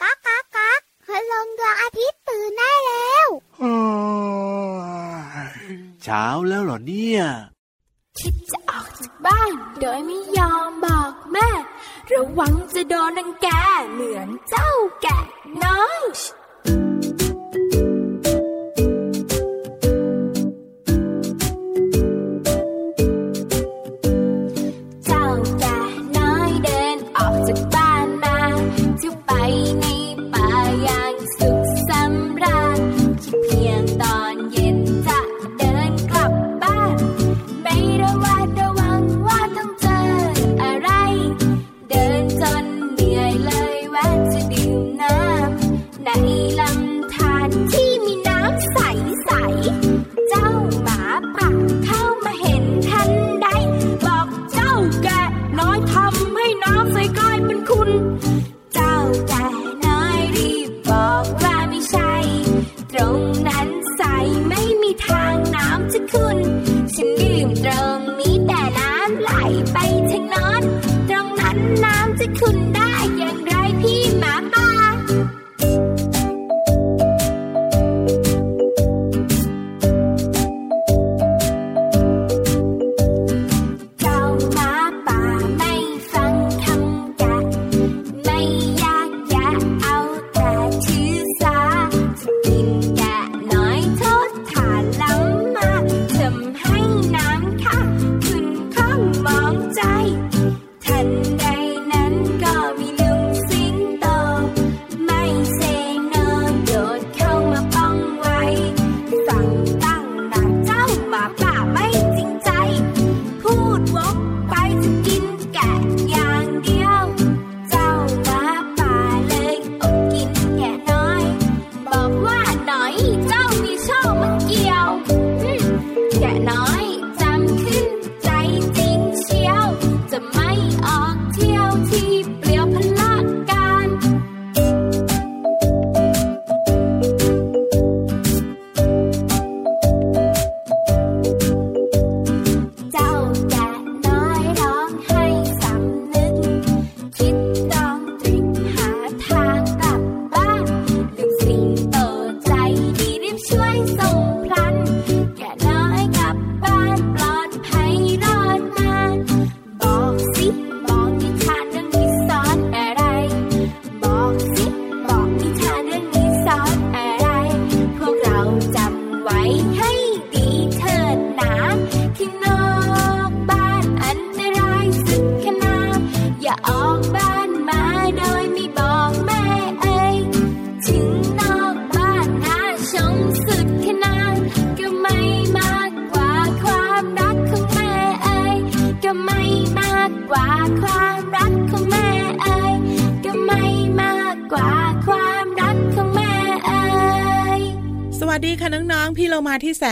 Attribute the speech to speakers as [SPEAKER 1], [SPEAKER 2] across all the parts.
[SPEAKER 1] ก๊ากก๊ากก๊ากพลังดวงอาทิตย์ตื่นได้แล้ว
[SPEAKER 2] เช้าแล้วเหรอเนี่ย
[SPEAKER 3] คิดจะออกจากบ้าน โดยไม่ยอมบอกแม่ ระวังจะโดนนังแกเหมือนเจ้าแกะน้อย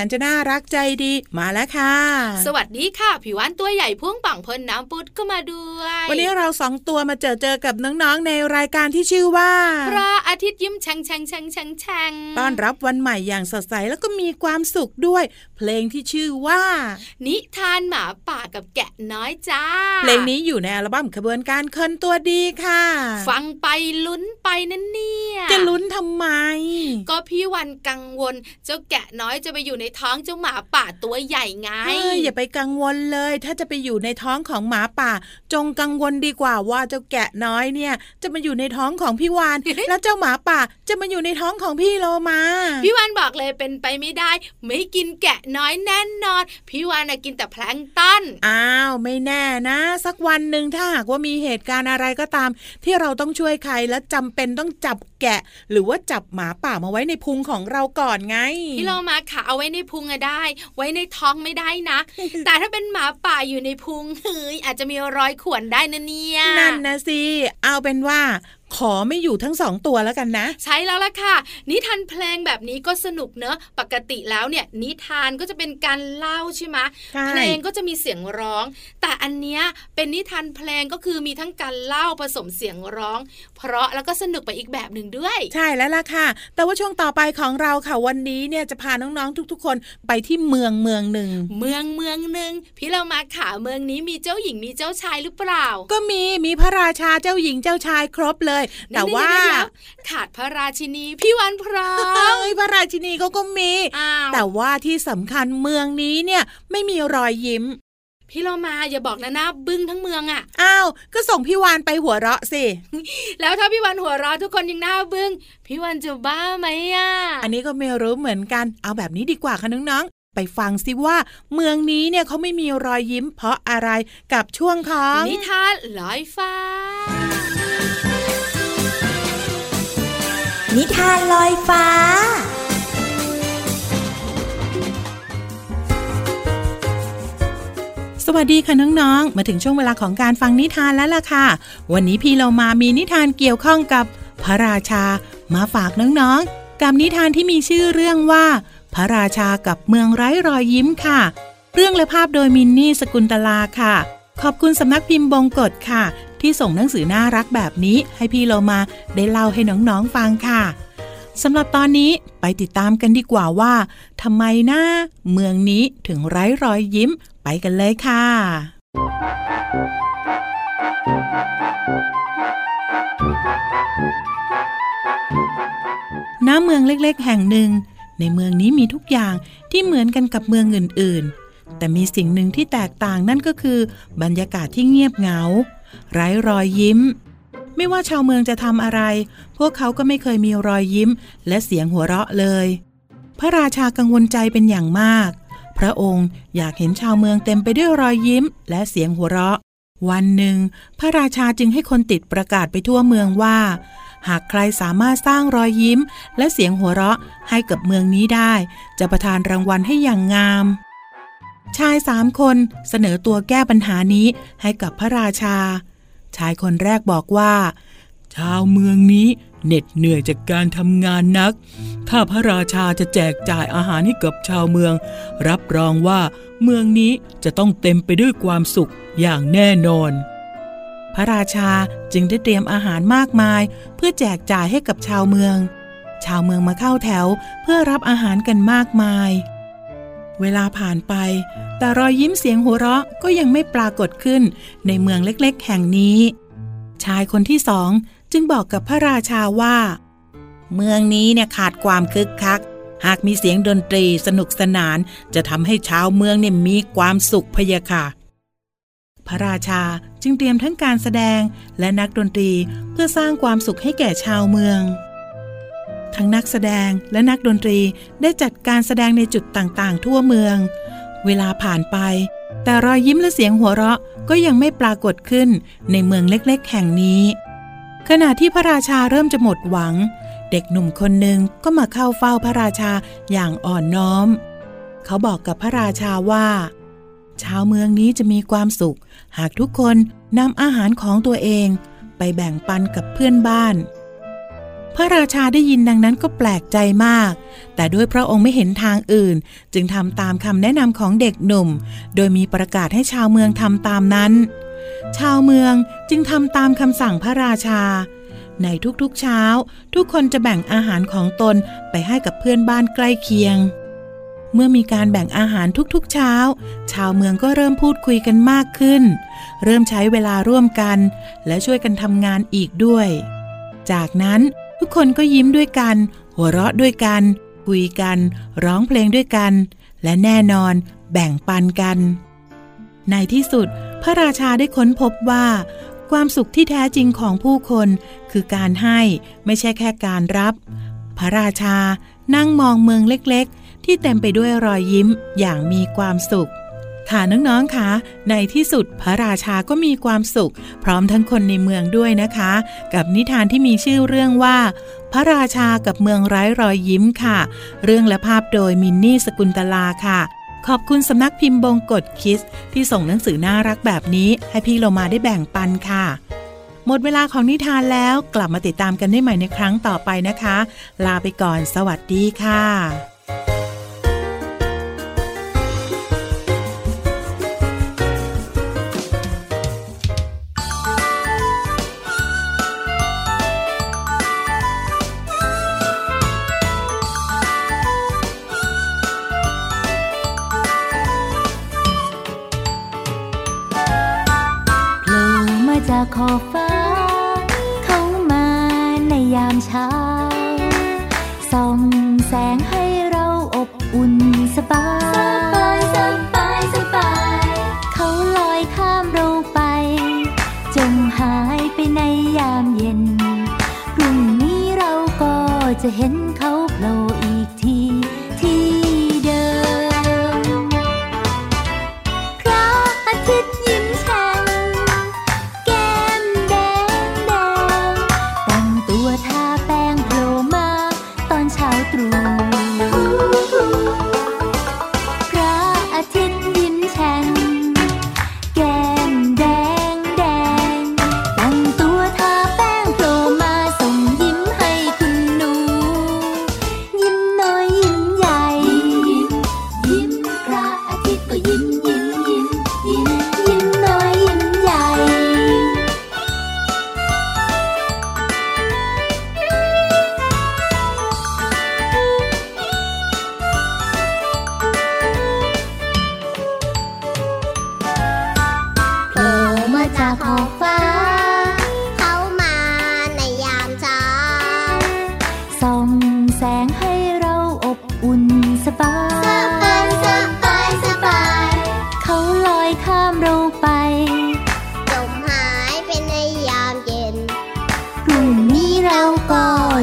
[SPEAKER 4] นจะน่ารักใจดีมาแล้วค่ะ
[SPEAKER 5] สวัสดีค่ะผิววันตัวใหญ่พุ่งป่องพ้นน้ำปุดก็มาด้วย
[SPEAKER 4] วันนี้เราสองตัวมาเจอเจอกับน้องๆในรายการที่ชื่อว่า
[SPEAKER 5] พระ อาทิตย์ยิ้มแฉ่งแฉ่งแฉ่งแฉ่งแฉ่ง
[SPEAKER 4] ต้อนรับวันใหม่อย่างสดใสแล้วก็มีความสุขด้วย เพลงที่ชื่อว่า
[SPEAKER 5] นิทานหมาป่ากับแกะน้อยจ้า
[SPEAKER 4] เพลงนี้อยู่ในอัลบั้มขบวนการคนตัวดีค่ะ
[SPEAKER 5] ฟังไปลุ้นไปนั่นเนี่ย
[SPEAKER 4] จะลุ้นทำไม
[SPEAKER 5] ก็พี่วันกังวล เจ้าแกะน้อยจะไปอยู่ในท้องเจ้าหมาป่าตัวใหญ่ไง
[SPEAKER 4] เฮ้ยอย่าไปกังวลเลย ถ้าจะไปอยู่ในท้องของหมาป่า จงกังวลดีกว่าว่าเจ้าแกะน้อยเนี่ย จะมาอยู่ในท้องของพี่วานแล้วเจ้าหมาป่าจะมาอยู่ในท้องของพี่โลมา
[SPEAKER 5] พี่วันบอกเลยเป็นไปไม่ได้ ไม่กินแกะน้อยแน่นอน พี่วันน่ะกินแต่แพลงก์ต้น
[SPEAKER 4] อ้าวไม่แน่นะ สักวันหนึ่งถ้าหากว่ามีเหตุการณ์อะไรก็ตาม ที่เราต้องช่วยใครและจำเป็นต้องจับแกะ หรือว่าจับหมาป่ามาไว้ในพุงของเราก่อนไง
[SPEAKER 5] พี่โลมาขาเอาไว้ในพุงอะได้ ไว้ในท้องไม่ได้นะแต่ถ้าเป็นหมาป่าอยู่ในพุงเฮ้ยอาจจะมีรอยข่วนได้นะเนี่ย
[SPEAKER 4] นั่นนะสิเอาเป็นว่า ขอไม่อยู่ทั้งสองตัวแล้วกันนะ
[SPEAKER 5] ใช่แล้วล่ะค่ะ นิทานเพลงแบบนี้ก็สนุกเนอะปกติแล้วเนี่ย นิทานก็จะเป็นการเล่าใช่ไหม
[SPEAKER 4] ใช่
[SPEAKER 5] เพลงก็จะมีเสียงร้อง แต่อันเนี้ยเป็นนิทานเพลงก็คือมีทั้งการเล่าผสมเสียงร้อง เพราะแล้วก็สนุกไปอีกแบบหนึ่งด้วย
[SPEAKER 4] ใช่แล้วล่ะค่ะ แต่ว่าช่วงต่อไปของเราค่ะวันนี้เนี่ยจะพาน้องๆทุก ๆ คนไปที่เมืองเมืองหนึ่ง
[SPEAKER 5] เมืองเมืองหนึ่งพี่เรามาขาเมืองนี้มีเจ้าหญิงมีเจ้าชายหรือเปล่า
[SPEAKER 4] ก็มีมีพระราชาเจ้าหญิงเจ้าชายครบเลยแต่ว่า
[SPEAKER 5] เดี๋ยๆๆๆขาดพระราชินีพี่วันพร้อม
[SPEAKER 4] เอ้ยพระราชินีเขาก็มี
[SPEAKER 5] อ้าว
[SPEAKER 4] แต่ว่าที่สำคัญเมืองนี้เนี่ยไม่มีรอยยิ้ม
[SPEAKER 5] พี่เรามาอย่าบอกนะหน้าบึ้งทั้งเมืองอะ
[SPEAKER 4] อ้าวก็ส่งพี่วานไปหัวเราะสิ
[SPEAKER 5] แล้วถ้าพี่วันหัวเราะทุกคนยังหน้าบึ้งพี่วันจะบ้าไหมอะ
[SPEAKER 4] อันนี้ก็ไม่รู้เหมือนกัน เอาแบบนี้ดีกว่าค่ะน้องๆไปฟังสิว่าเมืองนี้เนี่ยเขาไม่มีรอยยิ้มเพราะอะไรกับช่วงของ
[SPEAKER 5] นิทานลอยฟ้า
[SPEAKER 6] นิทานลอยฟ้า
[SPEAKER 4] สวัสดีค่ะน้องๆ มาถึงช่วงเวลาของการฟังนิทานแล้วล่ะค่ะ วันนี้พี่เรามามีนิทานเกี่ยวข้องกับพระราชา มาฝากน้องๆ กับนิทานที่มีชื่อเรื่องว่า พระราชากับเมืองไร้รอยยิ้มค่ะ เรื่องและภาพโดยมินนี่สกุลตลาค่ะ ขอบคุณสำนักพิมพ์บงกฎค่ะ ที่ส่งหนังสือน่ารักแบบนี้ให้พี่เรามาได้เล่าให้น้องๆฟังค่ะสำหรับตอนนี้ไปติดตามกันดีกว่าว่าทำไมนะเมืองนี้ถึงไร้รอยยิ้มไปกันเลยค่ะ ณ เมืองเล็กๆ แห่งหนึ่ง ในเมืองนี้มีทุกอย่างที่เหมือนกันกับเมืองอื่นๆ แต่มีสิ่งหนึ่งที่แตกต่างนั่นก็คือบรรยากาศที่เงียบเหงา ไร้รอยยิ้ม ไม่ว่าชาวเมืองจะทำอะไร พวกเขาก็ไม่เคยมีรอยยิ้ม และเสียงหัวเราะเลย พระราชากังวลใจเป็นอย่างมาก พระองค์อยากเห็นชาวเมืองเต็มไปด้วยรอยยิ้ม และเสียงหัวเราะ วันหนึ่ง พระราชาจึงให้คนติดประกาศไปทั่วเมืองว่า หากใครสามารถสร้างรอยยิ้ม และเสียงหัวเราะให้กับเมืองนี้ได้ จะประทานรางวัลให้อย่างงามชายสามคนเสนอตัวแก้ปัญหานี้ให้กับพระราชา ชายคนแรกบอกว่า ชาวเมืองนี้เหน็ดเหนื่อยจากการทำงานนัก ถ้าพระราชาจะแจกจ่ายอาหารให้กับชาวเมือง รับรองว่าเมืองนี้จะต้องเต็มไปด้วยความสุขอย่างแน่นอน พระราชาจึงได้เตรียมอาหารมากมาย เพื่อแจกจ่ายให้กับชาวเมือง ชาวเมืองมาเข้าแถวเพื่อรับอาหารกันมากมาย เวลาผ่านไป แต่รอยยิ้มเสียงหัวเราะก็ยังไม่ปรากฏขึ้นในเมืองเล็กๆ แห่งนี้ ชายคนที่สองจึงบอกกับพระราชาว่า เมืองนี้เนี่ยขาดความคึกคัก หากมีเสียงดนตรีสนุกสนานจะทำให้ชาวเมืองเนี่ยมีความสุขพะยะค่ะ พระราชาจึงเตรียมทั้งการแสดงและนักดนตรีเพื่อสร้างความสุขให้แก่ชาวเมืองทั้งนักแสดงและนักดนตรีได้จัดการแสดงในจุดต่างๆ ทั่วเมือง เวลาผ่านไป แต่รอยยิ้มและเสียงหัวเราะก็ยังไม่ปรากฏขึ้นในเมืองเล็กๆ แห่งนี้ ขณะที่พระราชาเริ่มจะหมดหวัง เด็กหนุ่มคนหนึ่งก็มาเข้าเฝ้าพระราชาอย่างอ่อนน้อม เขาบอกกับพระราชาว่าชาวเมืองนี้จะมีความสุข หากทุกคนนำอาหารของตัวเอง ไปแบ่งปันกับเพื่อนบ้าน พระราชาได้ยินดังนั้นก็แปลกใจมาก แต่ด้วยพระองค์ไม่เห็นทางอื่น จึงทำตามคำแนะนำของเด็กหนุ่ม โดยมีประกาศให้ชาวเมืองทำตามนั้น ชาวเมืองจึงทำตามคำสั่งพระราชา ในทุกๆเช้า ทุกคนจะแบ่งอาหารของตนไปให้กับเพื่อนบ้านใกล้เคียง เมื่อมีการแบ่งอาหารทุกๆเช้า ชาวเมืองก็เริ่มพูดคุยกันมากขึ้น เริ่มใช้เวลาร่วมกัน และช่วยกันทำงานอีกด้วย จากนั้น ทุกคนก็ยิ้มด้วยกัน หัวเราะด้วยกัน คุยกัน ร้องเพลงด้วยกัน และแน่นอนแบ่งปันกัน ในที่สุด พระราชาได้ค้นพบว่า ความสุขที่แท้จริงของผู้คนคือการให้ไม่ใช่แค่การรับ พระราชานั่งมองเมืองเล็กๆ ที่เต็มไปด้วยรอยยิ้มอย่างมีความสุข ค่ะน้องๆคะในที่สุดพระราชาก็มีความสุข พร้อมทั้งคนในเมืองด้วยนะคะ กับนิทานที่มีชื่อเรื่องว่า พระราชากับเมืองไร้รอยยิ้มค่ะ เรื่องและภาพโดยมินนี่สกุลตลาค่ะ ขอบคุณสำนักพิมพ์บงกฎคิส ที่ส่งหนังสือน่ารักแบบนี้ ให้พี่เรามาได้แบ่งปันค่ะ
[SPEAKER 7] หมดเวลาของนิทานแล้วกลับมาติดตามกันได้ใหม่ในครั้งต่อไปนะคะ ลาไปก่อน สวัสดีค่ะ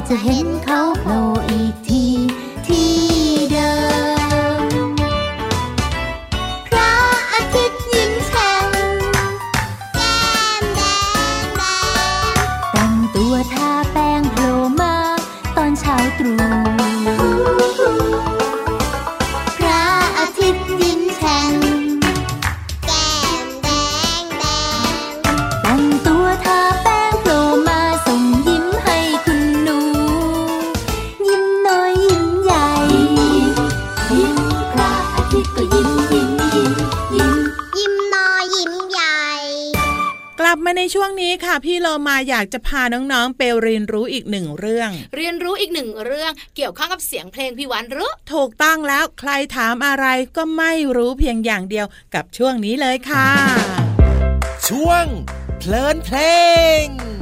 [SPEAKER 1] ช่
[SPEAKER 7] วง อยากจะพาน้องๆไปเรียนรู้อีกหนึ่งเรื่อง
[SPEAKER 5] เรียนรู้อีกหนึ่งเรื่องเกี่ยวข้องกับเสียงเพลงพี่วันรู้
[SPEAKER 7] ถูกต้องแล้วใครถามอะไรก็ไม่รู้เพียงอย่างเดียวกับช่วงนี้เลยค่ะ
[SPEAKER 2] ช่วงเพลินเพลง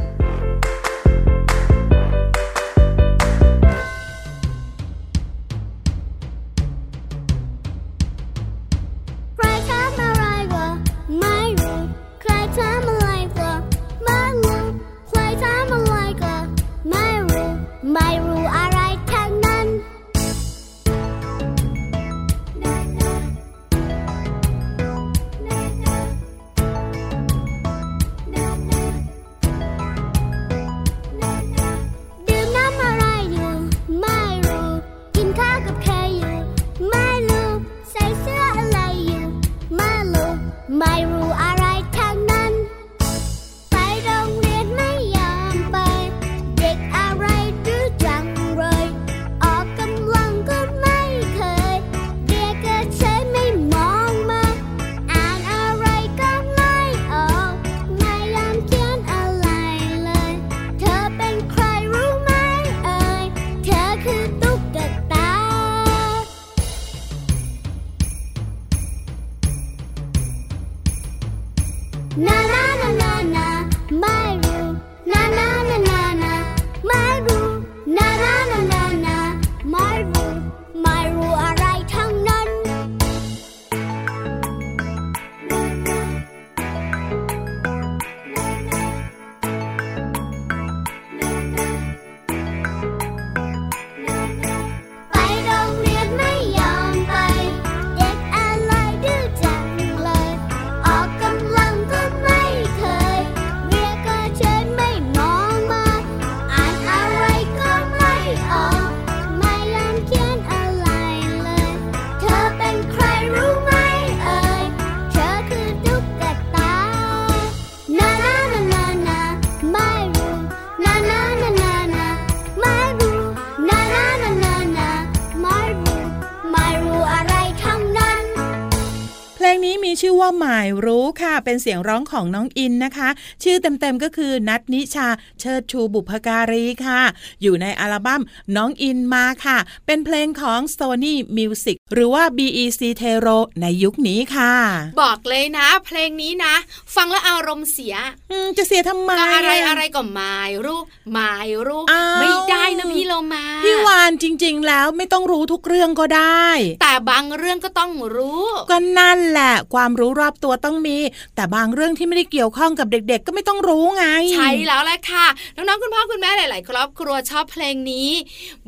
[SPEAKER 4] เป็นเสียงร้องของน้องอินนะคะ ชื่อเต็มๆก็คือนัทนิชาเชิดชูบุพการีค่ะ อยู่ในอัลบั้มน้องอินมาค่ะ เป็นเพลงของ Sony Music หรือว่า BEC t e r o ในยุคนี้ค่ะ
[SPEAKER 5] บอกเลยนะ เพลงนี้นะ ฟังแล้วอารมณ์เสีย
[SPEAKER 4] อืมจะเสียทำไม
[SPEAKER 5] ก็อะไรอะไรก็หมายรู้หมายรู้
[SPEAKER 4] อ้าว
[SPEAKER 5] ไม่ได้นะพี่โลมา
[SPEAKER 4] พี่วานจริง ๆ แล้วไม่ต้องรู้ทุกเรื่องก็ได้
[SPEAKER 5] แต่บางเรื่องก็ต้องรู้
[SPEAKER 4] ก็นั่นแหละ ความรู้รอบตัวต้องมี แต่บางเรื่องที่ไม่ได้เกี่ยวข้องกับเด็ก ๆ ก็ไม่ต้องรู้ไง
[SPEAKER 5] ใช่แล้วแหละค่ะน้องๆคุณพ่อคุณแม่หลาย ๆ ครอบครัวชอบเพลงนี้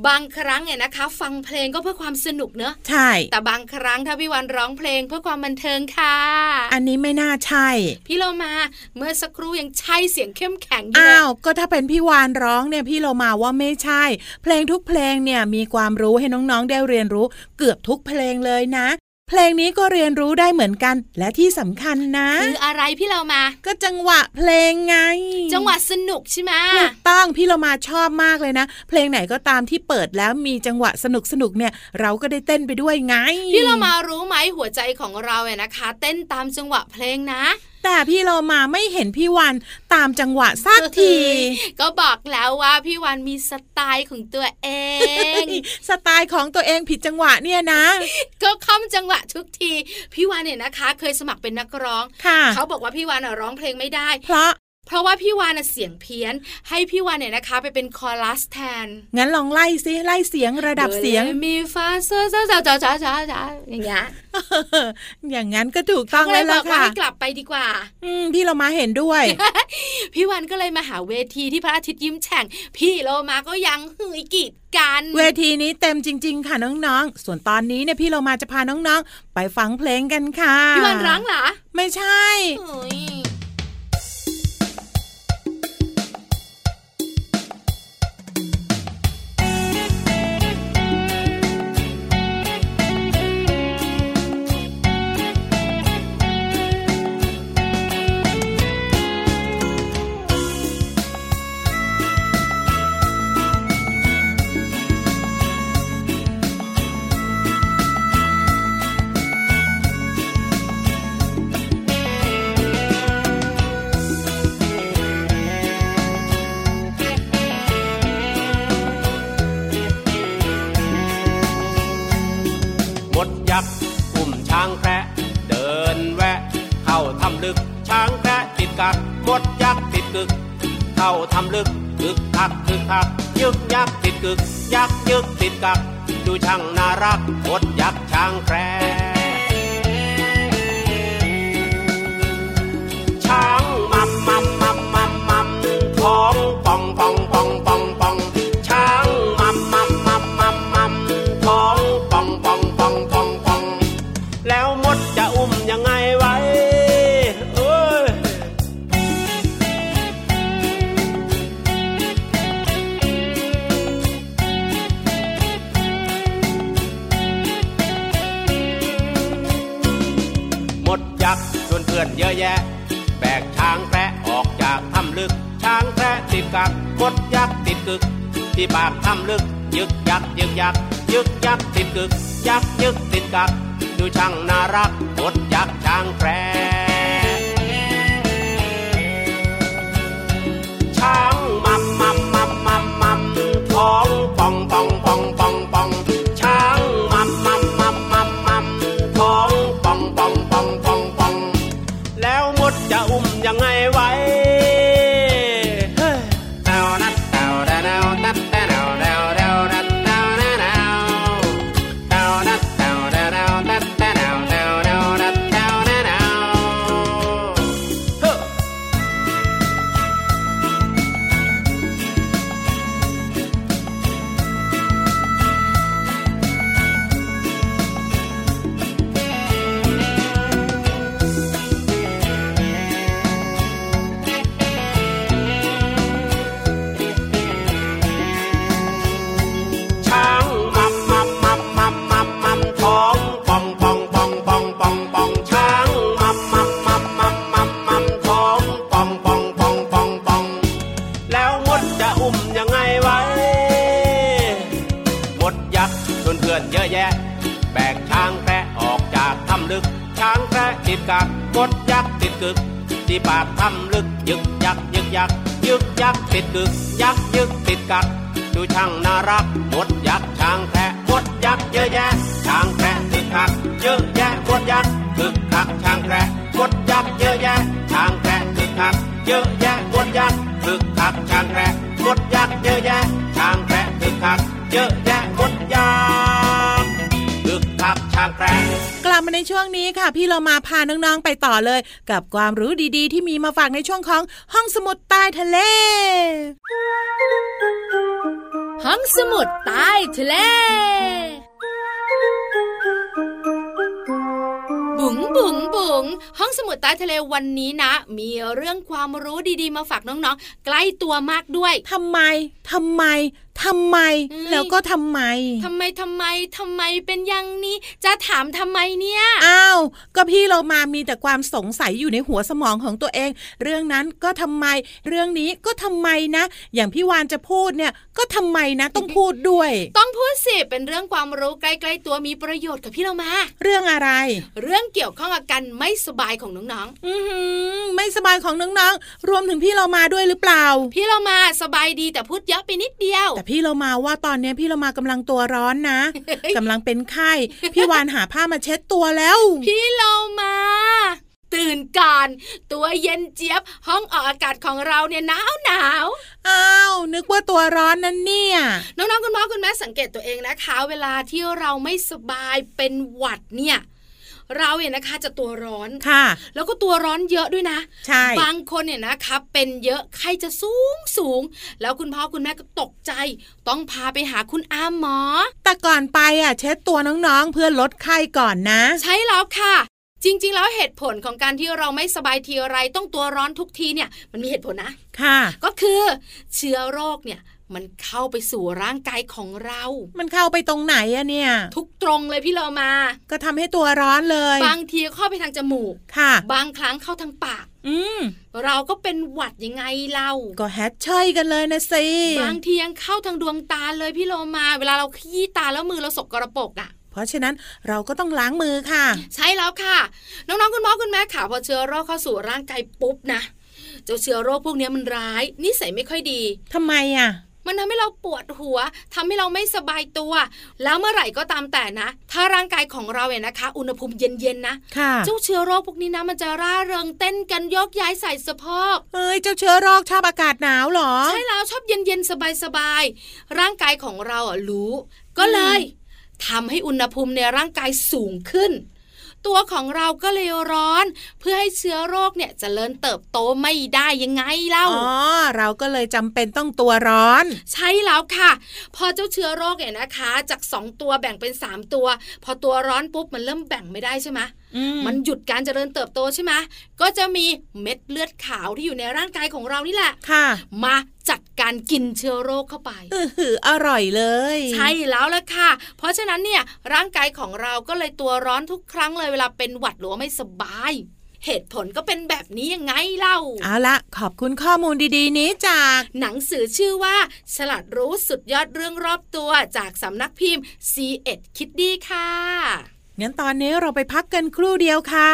[SPEAKER 5] บางครั้งเนี่ยนะคะ ฟังเพลงก็เพื่อความสนุกเนอะ
[SPEAKER 4] ใช่
[SPEAKER 5] แต่บางครั้งถ้าพี่วันร้องเพลงเพื่อความบันเทิงค่ะ
[SPEAKER 4] อันนี้ไม่น่าใช่
[SPEAKER 5] พี่โลมาเมื่อสักครู่ยังใช่เสียงเข้มแข็งอยู่
[SPEAKER 4] อ้า
[SPEAKER 5] เล
[SPEAKER 4] วยก็ถ้าเป็นพี่วานร้องเนี่ยพี่เรามาว่าไม่ใช่ เพลงทุกเพลงเนี่ยมีความรู้ให้น้องๆได้เรียนรู้เกือบทุกเพลงเลยนะ เพลงนี้ก็เรียนรู้ได้เหมือนกัน และที่สำคัญนะ
[SPEAKER 5] คืออะไรพี่เรามา
[SPEAKER 4] ก็จังหวะเพลงไง
[SPEAKER 5] จังหวะสนุกใช่ไหม
[SPEAKER 4] ถูกต้องพี่เรามาชอบมากเลยนะ เพลงไหนก็ตามที่เปิดแล้วมีจังหวะสนุกสนุกๆเนี่ย เราก็ได้เต้นไปด้วยไง
[SPEAKER 5] พี่เรามารู้ไหมหัวใจของเราเนี่ยนะคะ เต้นตามจังหวะเพลงนะ
[SPEAKER 4] แต่พี่เรามาไม่เห็นพี่วันตามจังหวะสักที
[SPEAKER 5] ก็บอกแล้วว่าพี่วันมีสไตล์ของตัวเอง
[SPEAKER 4] สไตล์ของตัวเองผิดจังหวะเนี่ยนะ
[SPEAKER 5] ก็ค่อมจังหวะทุกที พี่วานเนี่ยนะคะ เคยสมัครเป็นนักร้อง
[SPEAKER 4] ค่ะ
[SPEAKER 5] เขาบอกว่าพี่วานอะร้องเพลงไม่ได้
[SPEAKER 4] เพราะ
[SPEAKER 5] เพราะว่าพี่วานอะเสียงเพี้ยน ให้พี่วานเนี่ยนะคะ ไปเป็นคอรัสแทน
[SPEAKER 4] งั้นลองไล่ซิไล่เสียงระดับเสียง
[SPEAKER 5] โมีฟาโซโซจ้าจ้าจ้าจ้าจ้าอย่างเงี้ย
[SPEAKER 4] อย่างนั้นก็ถูกต้อง
[SPEAKER 5] ก็เล
[SPEAKER 4] แล้
[SPEAKER 5] ยวบ
[SPEAKER 4] ล่ะ
[SPEAKER 5] อกว่า
[SPEAKER 4] ค่ะ
[SPEAKER 5] ให้กลับไปดีกว่า
[SPEAKER 4] อืมพี่เรามาเห็นด้วย
[SPEAKER 5] พี่วันก็เลยมาหาเวทีที่พระอาทิตย์ยิ้มแฉ่ง พี่โลมาก็ยังหืยกีดกัน
[SPEAKER 4] เวทีนี้เต็มจริง ๆ ค่ะน้องๆ ส่วนตอนนี้เนี่ยพี่เรามาจะพาน้องๆ ไปฟังเพลงกันค่ะ
[SPEAKER 5] พี่วันร้องเหรอ
[SPEAKER 4] ไม่ใช่
[SPEAKER 5] อ
[SPEAKER 6] นเยอะแยะ แบกช้างแคระออกจากถ้ำลึก ช้างแคระติดกักดยักษ์ติดกึก ที่ปากทำลึกยึกยักยึกยักยึกยักติดกึก ยักยึกติดกักดูช่างน่ารักมดยักษ์ช้างแคระมดยักษ์เยอะแยะ ช้างแคระติดกักเยอะแยะมดยักษ์คึกคักช้างแคระมดยักษ์เยอะแยะ ช้างแคระติดกักเยอะแยะมดยักษ์คึกคักช้างแคระมดยักษ์เยอะแยะช้างแคระติดกักเยอะแยะมดยักษ์ คึกคักช้างแคระ
[SPEAKER 4] กลับมาในช่วงนี้ค่ะ พี่เรามาพาน้องๆไปต่อเลย กับความรู้ดีๆ ที่มีมาฝากในช่วงของห้องสมุดใต้ทะเล
[SPEAKER 5] ห้องสมุดใต้ทะเล บุ๋งบุ๋งบุ๋งห้องสมุดใต้ทะเลวันนี้นะ มีเรื่องความรู้ดีๆ มาฝากน้องๆ ใกล้ตัวมากด้วย
[SPEAKER 4] ทำไมทำไม ทำไม
[SPEAKER 5] เอ้ย
[SPEAKER 4] แล้วก็ทำไม
[SPEAKER 5] ทำไมทำไมทำไมเป็นอย่างนี้ จะถามทำไมเนี่ย
[SPEAKER 4] อ้าว ก็พี่เรามามีแต่ความสงสัยอยู่ในหัวสมองของตัวเอง เรื่องนั้นก็ทำไม เรื่องนี้ก็ทำไมนะ อย่างพี่วานจะพูดเนี่ย ก็ทำไมนะ ต้องพูดด้วย
[SPEAKER 5] ต้องพูดสิเป็นเรื่องความรู้ใกล้ๆตัวมีประโยชน์กับพี่เรามา
[SPEAKER 4] เรื่องอะไร
[SPEAKER 5] เรื่องเกี่ยวข้องกับการไม่สบายของน้อง
[SPEAKER 4] อือหือไม่สบายของน้องๆ รวมถึงพี่เรามาด้วยหรือเปล่า
[SPEAKER 5] ๆพี่เรามาสบายดีแต่พูดเยอะไปนิดเดียว
[SPEAKER 4] แต่พี่เรามาว่าตอนเนี้ยพี่เรามากำลังตัวร้อนนะกำลังเป็นไข้ พี่วานหาผ้ามาเช็ดตัวแล้ว
[SPEAKER 5] พี่เรามาตื่นก่อนตัวเย็นเจี๊ยบห้องออกอากาศของเราเนี่ยหนาวหนาว
[SPEAKER 4] อ้าวนึกว่าตัวร้อนนั่นเนี่ย
[SPEAKER 5] น้องๆคุณพ่อคุณแม่สังเกตตัวเองนะคะ เวลาที่เราไม่สบายเป็นหวัดเนี่ย เราเนี่ยนะคะจะตัวร้อน
[SPEAKER 4] ค่ะ
[SPEAKER 5] แล้วก็ตัวร้อนเยอะด้วยนะ
[SPEAKER 4] ใช่
[SPEAKER 5] บางคนเนี่ยนะคะเป็นเยอะไข้จะสูงสูง แล้วคุณพ่อคุณแม่ก็ตกใจ ต้องพาไปหาคุณอาหมอ
[SPEAKER 4] แต่ก่อนไปอะเช็ดตัวน้องๆ เพื่อลดไข้ก่อนนะ
[SPEAKER 5] ใช่แล้วค่ะจริง ๆ แล้วเหตุผลของการที่เราไม่สบายทีไรต้องตัวร้อนทุกทีเนี่ยมันมีเหตุผลนะ
[SPEAKER 4] ค่ะ
[SPEAKER 5] ก็คือเชื้อโรคเนี่ย มันเข้าไปสู่ร่างกายของเรา
[SPEAKER 4] มันเข้าไปตรงไหนอะเนี่ย
[SPEAKER 5] ทุกตรงเลยพี่เรามา
[SPEAKER 4] ก็ทำให้ตัวร้อนเลย
[SPEAKER 5] บางทีเข้าไปทางจมูก
[SPEAKER 4] ค่ะ
[SPEAKER 5] บางครั้งเข้าทางปาก
[SPEAKER 4] อืม
[SPEAKER 5] เราก็เป็นหวัดยังไงเล่า
[SPEAKER 4] ก็แฮชเชยกันเลยนะสิ
[SPEAKER 5] บางทียังเข้าทางดวงตาเลยพี่โลมา เวลาเราขี้ตาแล้วมือเราสกกระปรกอะ
[SPEAKER 4] เพราะฉะนั้นเราก็ต้องล้างมือค่ะ
[SPEAKER 5] ใช่แล้วค่ะ น้องๆคุณพ่อคุณแม่ค่ะพอเชื้อโรคเข้าสู่ร่างกายปุ๊บนะเจ้าเชื้อโรคพวกเนี้ยมันร้ายนิสัยไม่ค่อยดี
[SPEAKER 4] ทำไมอะ
[SPEAKER 5] มันทำให้เราปวดหัวทำให้เราไม่สบายตัว แล้วเมื่อไหร่ก็ตามแต่นะ ถ้าร่างกายของเราเนี่ยนะคะ อุณหภูมิเย็นๆนะ
[SPEAKER 4] ค่ะ
[SPEAKER 5] เจ้าเชื้อโรคพวกนี้นะมันจะร่าเริงเต้นกันยกย้ายใส่สะโพก
[SPEAKER 4] เอ้ยเจ้าเชื้อโรคชอบอากาศหนาวเหรอ
[SPEAKER 5] ใช่แล้วชอบเย็นๆสบายๆร่างกายของเราอะรู้ ก็เลยทำให้อุณหภูมิในร่างกายสูงขึ้น ตัวของเราก็เลยร้อน เพื่อให้เชื้อโรคเนี่ยจเจริญเติบโตไม่ได้ยังไงเล่า
[SPEAKER 4] อ๋อเราก็เลยจำเป็นต้องตัวร้อน
[SPEAKER 5] ใช่แล้วค่ะ พอเจ้าเชื้อโรคเนี่ยนะคะ จาก 2 ตัวแบ่งเป็น 3 ตัว พอตัวร้อนปุ๊บมันเริ่มแบ่งไม่ได้ใช่ไหม
[SPEAKER 4] อื ม
[SPEAKER 5] มันหยุดการเจริญเติบโตใช่ไหมก็จะมีเม็ดเลือดขาวที่อยู่ในร่างกายของเรานี่แหละ
[SPEAKER 4] ค่ะ
[SPEAKER 5] มาจัดการกินเชื้อโรคเข้าไป
[SPEAKER 4] อือหืออร่อยเลย
[SPEAKER 5] ใช่แล้วละค่ะ เพราะฉะนั้นเนี่ยร่างกายของเราก็เลยตัวร้อนทุกครั้งเลยเวลาเป็นหวัดหรือว่าไม่สบายเหตุผลก็เป็นแบบนี้ยังไงเล่า
[SPEAKER 4] เอาละขอบคุณข้อมูลดีๆ นี้จาก
[SPEAKER 5] หนังสือชื่อว่า ฉลาดรู้สุดยอดเรื่องรอบตัวจากสำนักพิมพ์ c ีเอ็ดคิดดีค่ะ
[SPEAKER 4] งั้นตอนนี้เราไปพักกันครู่เดียวค่ะ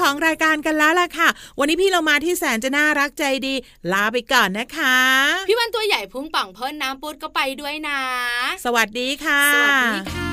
[SPEAKER 4] ของรายการกันแล้วล่ะค่ะ วันนี้พี่เรามาที่แสนจะน่ารักใจดี ลาไปก่อนนะคะ
[SPEAKER 8] พี่วันตัวใหญ่พุ่งป่องเพิ่นน้ำปูดก็ไปด้วยนะ
[SPEAKER 4] สวัสดีค่ะ
[SPEAKER 8] สวัสดีค่ะ